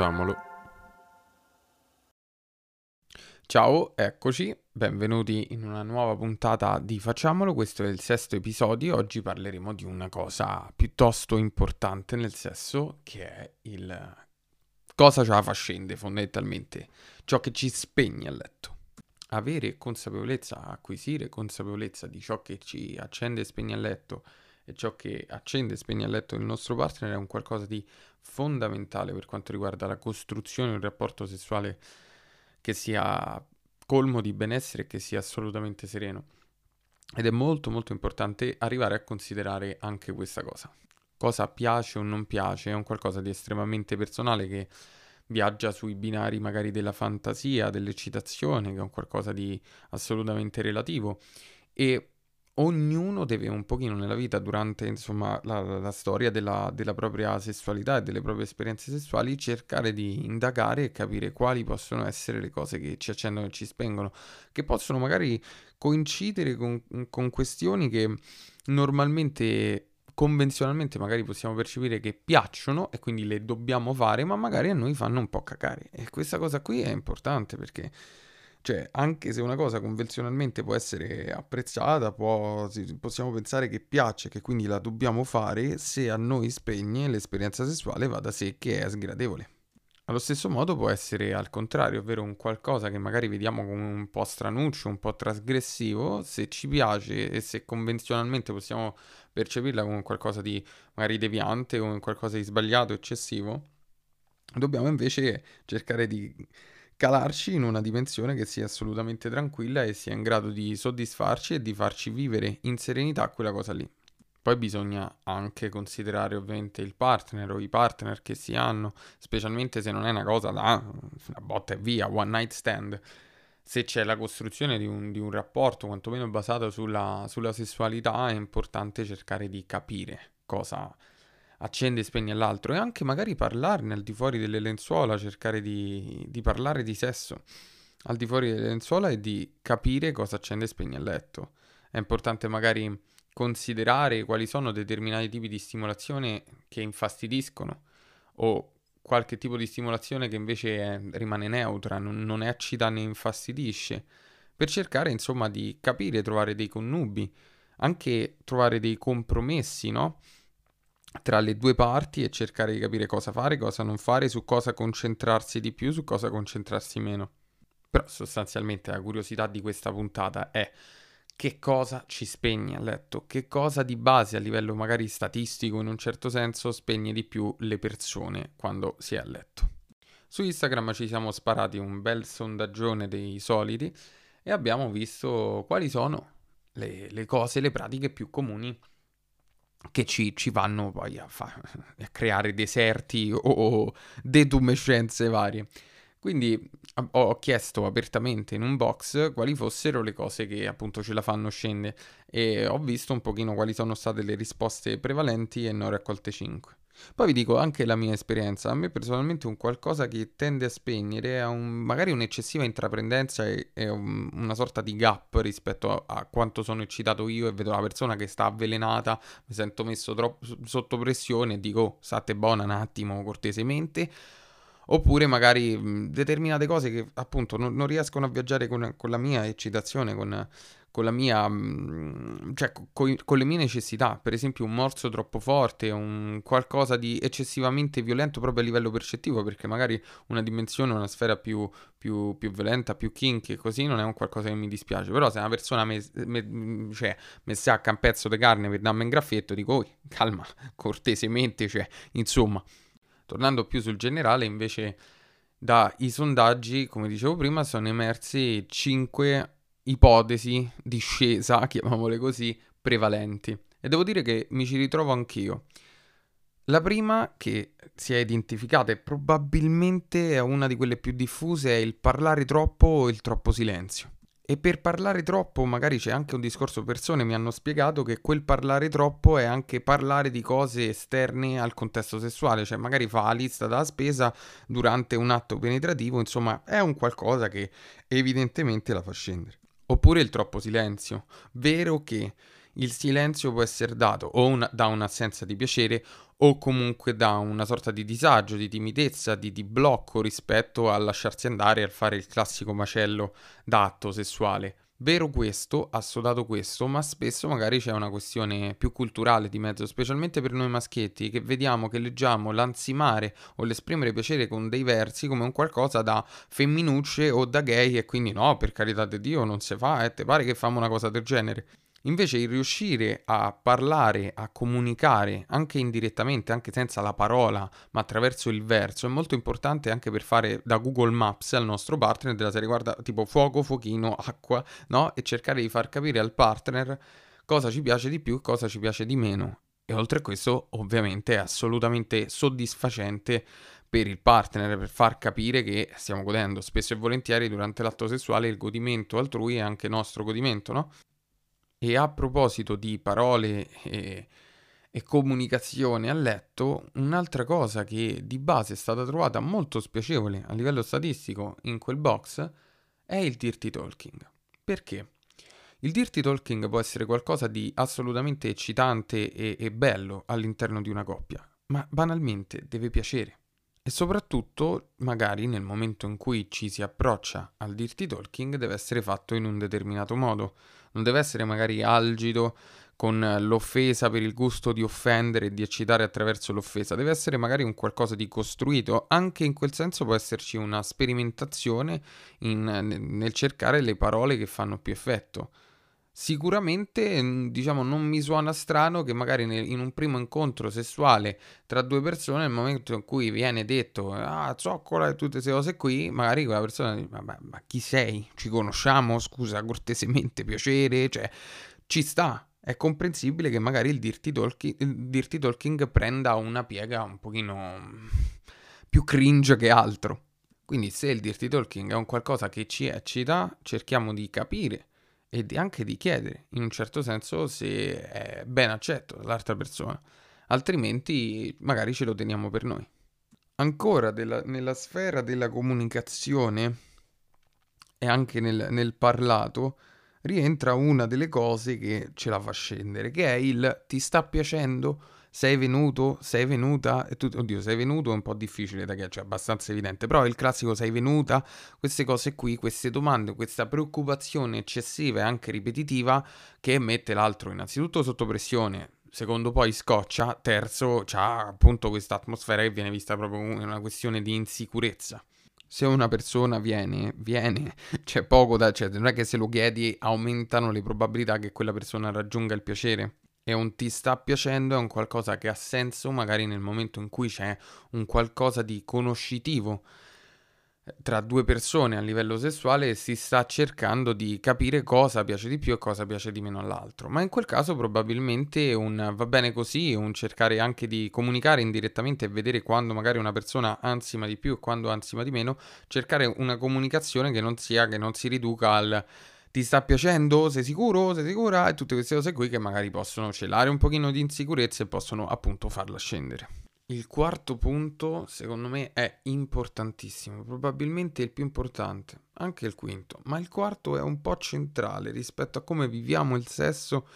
Facciamolo. Ciao, eccoci, benvenuti in una nuova puntata di Facciamolo, questo è il sesto episodio, oggi parleremo di una cosa piuttosto importante nel senso che è il cosa ce la fa scendere fondamentalmente, ciò che ci spegne a letto. Avere consapevolezza, acquisire consapevolezza di ciò che ci accende e spegne a letto e ciò che accende e spegne a letto il nostro partner è un qualcosa di fondamentale per quanto riguarda la costruzione di un rapporto sessuale che sia colmo di benessere e che sia assolutamente sereno. Ed è molto molto importante arrivare a considerare anche questa cosa. Cosa piace o non piace è un qualcosa di estremamente personale che viaggia sui binari magari della fantasia, dell'eccitazione, che è un qualcosa di assolutamente relativo e ognuno deve un pochino nella vita, durante insomma la, la storia della, della, propria sessualità e delle proprie esperienze sessuali, cercare di indagare e capire quali possono essere le cose che ci accendono e ci spengono, che possono magari coincidere con, con questioni che normalmente convenzionalmente magari possiamo percepire che piacciono e quindi le dobbiamo fare, ma magari a noi fanno un po' cacare. E questa cosa qui è importante perché cioè, anche se una cosa convenzionalmente può essere apprezzata, può, possiamo pensare che piace, che quindi la dobbiamo fare, se a noi spegne l'esperienza sessuale va da sé che è sgradevole. Allo stesso modo può essere al contrario, ovvero un qualcosa che magari vediamo come un po' stranuccio, un po' trasgressivo, se ci piace e se convenzionalmente possiamo percepirla come qualcosa di magari deviante o qualcosa di sbagliato, eccessivo, dobbiamo invece cercare di calarci in una dimensione che sia assolutamente tranquilla e sia in grado di soddisfarci e di farci vivere in serenità quella cosa lì. Poi bisogna anche considerare ovviamente il partner o i partner che si hanno, specialmente se non è una cosa da una botta e via, one night stand. Se c'è la costruzione di un, di un rapporto quantomeno basato sulla, sulla sessualità, è importante cercare di capire cosa, accende e spegne l'altro e anche magari parlarne al di fuori delle lenzuola, cercare di, di parlare di sesso al di fuori delle lenzuola e di capire cosa accende e spegne a letto. È importante magari considerare quali sono determinati tipi di stimolazione che infastidiscono o qualche tipo di stimolazione che invece è, rimane neutra, non, non eccita né infastidisce, per cercare insomma di capire, trovare dei connubi, anche trovare dei compromessi, no? Tra le due parti e cercare di capire cosa fare, cosa non fare, su cosa concentrarsi di più, su cosa concentrarsi meno. Però sostanzialmente la curiosità di questa puntata è che cosa ci spegne a letto, che cosa di base a livello magari statistico in un certo senso spegne di più le persone quando si è a letto. Su Instagram ci siamo sparati un bel sondaggione dei soliti e abbiamo visto quali sono le, le cose, le pratiche più comuni che ci, ci vanno poi a, fa- a, creare deserti o, o detumescenze varie. Quindi ho chiesto apertamente in un box quali fossero le cose che appunto ce la fanno scendere e ho visto un pochino quali sono state le risposte prevalenti e ne ho raccolte 5. Poi vi dico anche la mia esperienza. A me personalmente un qualcosa che tende a spegnere è un, magari un'eccessiva intraprendenza e, e un, una sorta di gap rispetto a, a, quanto sono eccitato io e vedo la persona che sta avvelenata, mi sento messo troppo sotto pressione e dico oh, state buona un attimo cortesemente. Oppure magari determinate cose che appunto non, non riescono a viaggiare con, con la mia eccitazione, con con la mia, cioè con, con, le mie necessità, per esempio un morso troppo forte, un qualcosa di eccessivamente violento proprio a livello percettivo, perché magari una dimensione, una sfera più, più, più violenta, più kinky, così non è un qualcosa che mi dispiace, però se una persona mi me, cioè, me sacca un pezzo di carne per darmi un graffietto, dico, calma, cortesemente, cioè, insomma, tornando più sul generale, invece... Dai sondaggi, come dicevo prima, sono emersi 5 ipotesi di scesa, chiamiamole così, prevalenti. E devo dire che mi ci ritrovo anch'io. La prima che si è identificata e probabilmente è una di quelle più diffuse è il parlare troppo o il troppo silenzio. E per parlare troppo, magari c'è anche un discorso, persone mi hanno spiegato che quel parlare troppo è anche parlare di cose esterne al contesto sessuale, cioè magari fa la lista della spesa durante un atto penetrativo, insomma è un qualcosa che evidentemente la fa scendere. Oppure il troppo silenzio. Vero che il silenzio può essere dato o una, da un'assenza di piacere o comunque da una sorta di disagio, di timidezza, di, di blocco rispetto a lasciarsi andare e a fare il classico macello d'atto sessuale. Vero questo, assodato questo, ma spesso magari c'è una questione più culturale di mezzo, specialmente per noi maschietti, che vediamo, che leggiamo l'ansimare o l'esprimere piacere con dei versi come un qualcosa da femminucce o da gay e quindi no, per carità di Dio, non si fa, eh, te pare che famo una cosa del genere. Invece il riuscire a parlare, a comunicare anche indirettamente, anche senza la parola, ma attraverso il verso, è molto importante anche per fare da Google Maps al nostro partner della serie guarda tipo fuoco, fuochino, acqua, no? E cercare di far capire al partner cosa ci piace di più e cosa ci piace di meno. E oltre a questo, ovviamente, è assolutamente soddisfacente per il partner per far capire che stiamo godendo spesso e volentieri durante l'atto sessuale il godimento altrui è anche nostro godimento, no? E a proposito di parole e, e, comunicazione a letto, un'altra cosa che di base è stata trovata molto spiacevole a livello statistico in quel box è il dirty talking. Perché? Il dirty talking può essere qualcosa di assolutamente eccitante e, e bello all'interno di una coppia, ma banalmente deve piacere. E soprattutto, magari nel momento in cui ci si approccia al dirty talking, deve essere fatto in un determinato modo non deve essere magari algido con l'offesa per il gusto di offendere e di eccitare attraverso l'offesa, deve essere magari un qualcosa di costruito, anche in quel senso può esserci una sperimentazione in, nel cercare le parole che fanno più effetto. Sicuramente, mm, diciamo, non mi suona strano che magari in un primo incontro sessuale tra due persone, nel momento in cui viene detto ah, zoccola e tutte queste cose qui, magari quella persona dice ma, ma chi sei? Ci conosciamo? Scusa, cortesemente, piacere? Cioè, ci sta. È comprensibile che magari il dirty, talking, il dirty talking prenda una piega un pochino più cringe che altro. Quindi se il dirty talking è un qualcosa che ci eccita, cerchiamo di capire e anche di chiedere, in un certo senso, se è ben accetto dall'altra persona, altrimenti magari ce lo teniamo per noi. Ancora della, nella sfera della comunicazione e anche nel, nel parlato rientra una delle cose che ce la fa scendere, che è il ti sta piacendo? Sei venuto, sei venuta, e tu, oddio, sei venuto è un po' difficile da chiedere, cioè abbastanza evidente, però il classico sei venuta, queste cose qui, queste domande, questa preoccupazione eccessiva e anche ripetitiva che mette l'altro innanzitutto sotto pressione, secondo poi scoccia, terzo c'ha appunto questa atmosfera che viene vista proprio come una questione di insicurezza. Se una persona viene, viene, c'è poco da, cioè non è che se lo chiedi aumentano le probabilità che quella persona raggiunga il piacere è un ti sta piacendo, è un qualcosa che ha senso magari nel momento in cui c'è un qualcosa di conoscitivo eh, tra due persone a livello sessuale e si sta cercando di capire cosa piace di più e cosa piace di meno all'altro. Ma in quel caso probabilmente un va bene così, un cercare anche di comunicare indirettamente e vedere quando magari una persona ansima di più e quando ansima di meno, cercare una comunicazione che non sia che non si riduca al ti sta piacendo? Sei sicuro? Sei sicura? E tutte queste cose qui che magari possono celare un pochino di insicurezza e possono appunto farla scendere. Il quarto punto, secondo me, è importantissimo, probabilmente il più importante, anche il quinto, ma il quarto è un po' centrale rispetto a come viviamo il sesso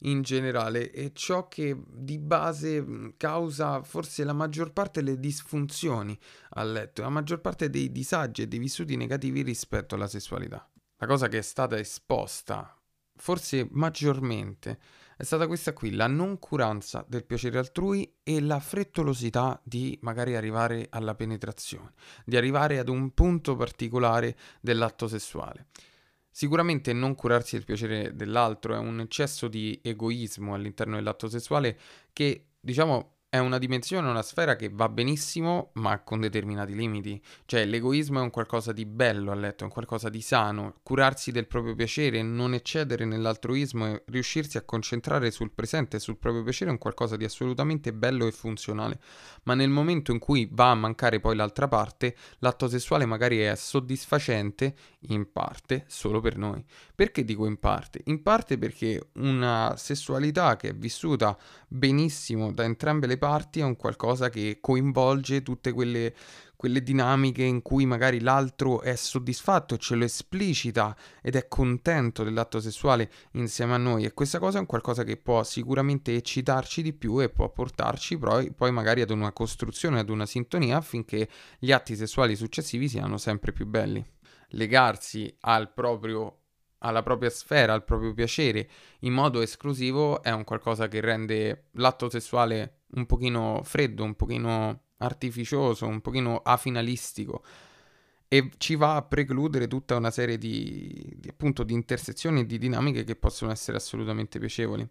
in generale e ciò che di base causa forse la maggior parte delle disfunzioni a letto, la maggior parte dei disagi e dei vissuti negativi rispetto alla sessualità. La cosa che è stata esposta, forse maggiormente, è stata questa qui, la noncuranza del piacere altrui e la frettolosità di magari arrivare alla penetrazione, di arrivare ad un punto particolare dell'atto sessuale. Sicuramente non curarsi del piacere dell'altro è un eccesso di egoismo all'interno dell'atto sessuale che, diciamo, è una dimensione, una sfera che va benissimo, ma con determinati limiti. Cioè, l'egoismo è un qualcosa di bello a letto, è un qualcosa di sano. Curarsi del proprio piacere, non eccedere nell'altruismo e riuscirsi a concentrare sul presente e sul proprio piacere è un qualcosa di assolutamente bello e funzionale. Ma nel momento in cui va a mancare poi l'altra parte, l'atto sessuale magari è soddisfacente, in parte, solo per noi. Perché dico in parte? In parte perché una sessualità che è vissuta benissimo da entrambe le parti, è un qualcosa che coinvolge tutte quelle, quelle dinamiche in cui magari l'altro è soddisfatto ce lo esplicita ed è contento dell'atto sessuale insieme a noi e questa cosa è un qualcosa che può sicuramente eccitarci di più e può portarci poi, poi magari ad una costruzione, ad una sintonia affinché gli atti sessuali successivi siano sempre più belli. Legarsi al proprio alla propria sfera, al proprio piacere in modo esclusivo è un qualcosa che rende l'atto sessuale un pochino freddo, un pochino artificioso, un pochino afinalistico e ci va a precludere tutta una serie di, di, appunto, di intersezioni e di dinamiche che possono essere assolutamente piacevoli.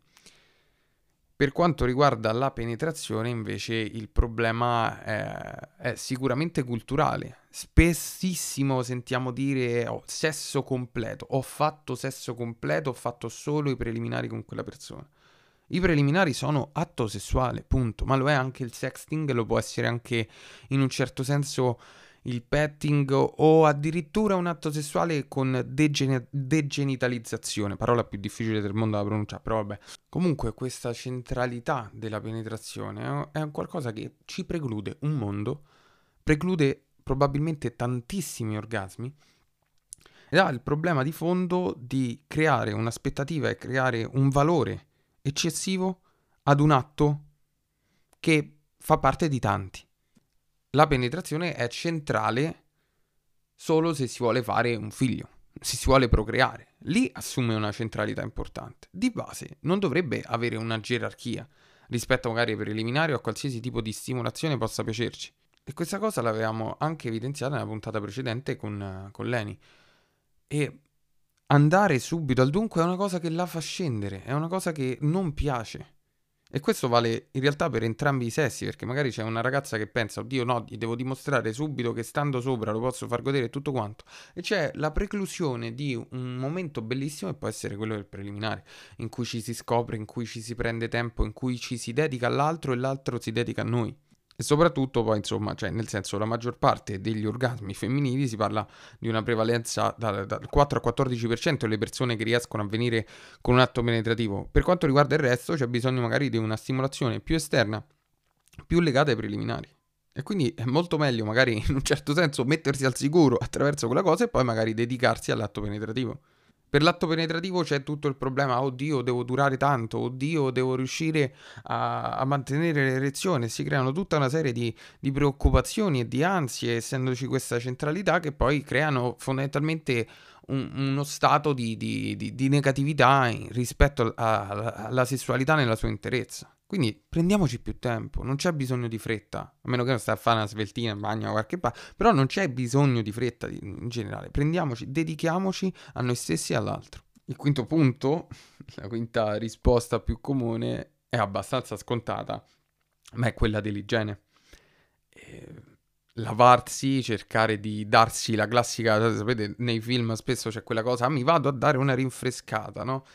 Per quanto riguarda la penetrazione, invece, il problema è, è sicuramente culturale. Spessissimo sentiamo dire oh, sesso completo, ho fatto sesso completo, ho fatto solo i preliminari con quella persona. I preliminari sono atto sessuale, punto, ma lo è anche il sexting, lo può essere anche in un certo senso il petting o addirittura un atto sessuale con degen- degenitalizzazione, parola più difficile del mondo da pronunciare, però vabbè. Comunque questa centralità della penetrazione è qualcosa che ci preclude un mondo, preclude probabilmente tantissimi orgasmi ed ha il problema di fondo di creare un'aspettativa e creare un valore eccessivo ad un atto che fa parte di tanti la penetrazione è centrale solo se si vuole fare un figlio, se si vuole procreare. Lì assume una centralità importante. Di base non dovrebbe avere una gerarchia rispetto magari ai preliminari o a qualsiasi tipo di stimolazione possa piacerci. E questa cosa l'avevamo anche evidenziata nella puntata precedente con, con Leni. E andare subito al dunque è una cosa che la fa scendere, è una cosa che non piace. E questo vale in realtà per entrambi i sessi, perché magari c'è una ragazza che pensa, oddio no, gli devo dimostrare subito che stando sopra lo posso far godere tutto quanto. E c'è la preclusione di un momento bellissimo che può essere quello del preliminare, in cui ci si scopre, in cui ci si prende tempo, in cui ci si dedica all'altro e l'altro si dedica a noi. E soprattutto poi, insomma, cioè, nel senso, la maggior parte degli orgasmi femminili si parla di una prevalenza dal, dal 4 al 14% delle persone che riescono a venire con un atto penetrativo. Per quanto riguarda il resto, c'è bisogno magari di una stimolazione più esterna, più legata ai preliminari. E quindi è molto meglio, magari in un certo senso, mettersi al sicuro attraverso quella cosa e poi magari dedicarsi all'atto penetrativo. Per l'atto penetrativo c'è tutto il problema, oddio, devo durare tanto, oddio, devo riuscire a, a mantenere l'erezione. Si creano tutta una serie di, di, preoccupazioni e di ansie, essendoci questa centralità, che poi creano fondamentalmente un, uno stato di, di, di negatività rispetto alla sessualità nella sua interezza. Quindi prendiamoci più tempo, non c'è bisogno di fretta, a meno che non stai a fare una sveltina in bagno o qualche parte, però non c'è bisogno di fretta in generale, prendiamoci, dedichiamoci a noi stessi e all'altro. Il quinto punto, la quinta risposta più comune, è abbastanza scontata, ma è quella dell'igiene. Eh, lavarsi, cercare di darsi la classica, sapete, nei film spesso c'è quella cosa, ah, mi vado a dare una rinfrescata, no?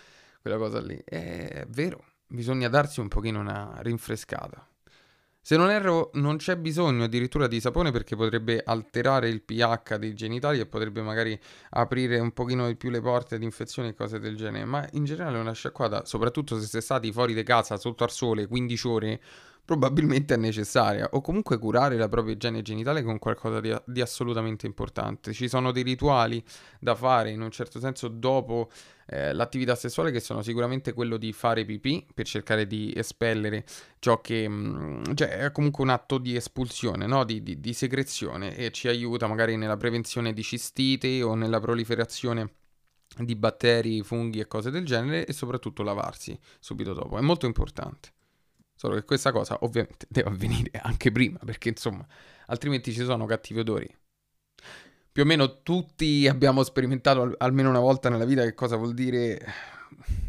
Quella cosa lì. È vero, bisogna darsi un pochino una rinfrescata. Se non erro, non c'è bisogno addirittura di sapone perché potrebbe alterare il pH dei genitali e potrebbe magari aprire un pochino di più le porte ad infezioni e cose del genere. Ma in generale una sciacquata, soprattutto se siete stati fuori di casa sotto al sole 15 ore, probabilmente è necessaria, o comunque curare la propria igiene genitale con qualcosa di, di, assolutamente importante. Ci sono dei rituali da fare in un certo senso dopo eh, l'attività sessuale che sono sicuramente quello di fare pipì per cercare di espellere ciò che mh, mm, cioè è comunque un atto di espulsione, no? di, di, di secrezione e ci aiuta magari nella prevenzione di cistite o nella proliferazione di batteri, funghi e cose del genere e soprattutto lavarsi subito dopo. È molto importante. Solo che questa cosa ovviamente deve avvenire anche prima, perché insomma, altrimenti ci sono cattivi odori. Più o meno tutti abbiamo sperimentato al- almeno una volta nella vita che cosa vuol dire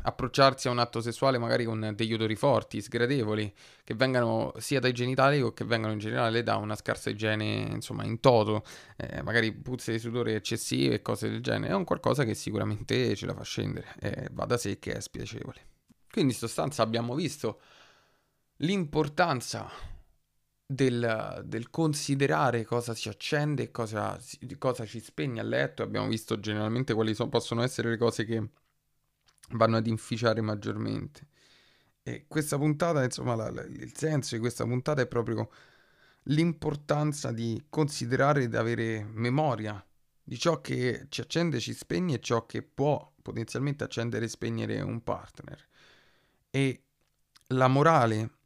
approcciarsi a un atto sessuale magari con degli odori forti, sgradevoli, che vengano sia dai genitali o che vengano in generale da una scarsa igiene, insomma, in toto, eh, magari puzze di sudore eccessive e cose del genere. È un qualcosa che sicuramente ce la fa scendere e va da sé che è spiacevole. Quindi in sostanza abbiamo visto l'importanza del, del, considerare cosa si accende e cosa, cosa, ci spegne a letto. Abbiamo visto generalmente quali so, possono essere le cose che vanno ad inficiare maggiormente. E questa puntata, insomma, la, la, il senso di questa puntata è proprio l'importanza di considerare di avere memoria di ciò che ci accende ci spegne e ciò che può potenzialmente accendere e spegnere un partner. E la morale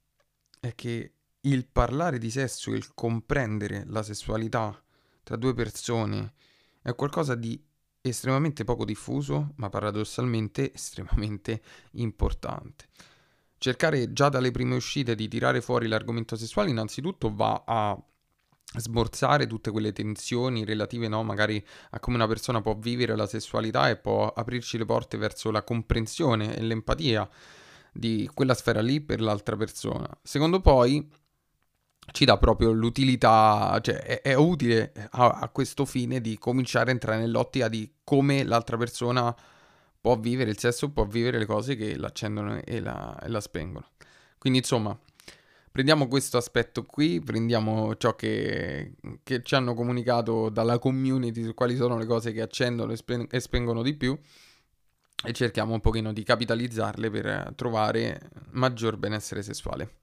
è che il parlare di sesso, il comprendere la sessualità tra due persone è qualcosa di estremamente poco diffuso, ma paradossalmente estremamente importante. Cercare già dalle prime uscite di tirare fuori l'argomento sessuale innanzitutto va a smorzare tutte quelle tensioni relative no, magari a come una persona può vivere la sessualità e può aprirci le porte verso la comprensione e l'empatia di quella sfera lì per l'altra persona. Secondo poi ci dà proprio l'utilità, cioè è, è utile a, a, questo fine di cominciare a entrare nell'ottica di come l'altra persona può vivere il sesso, può vivere le cose che l'accendono e la, e la spengono. Quindi insomma, prendiamo questo aspetto qui, prendiamo ciò che, che, ci hanno comunicato dalla community su quali sono le cose che accendono e, spen- e spengono di più e cerchiamo un pochino di capitalizzarle per trovare maggior benessere sessuale.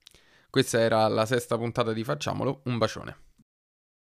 Questa era la sesta puntata di Facciamolo, un bacione.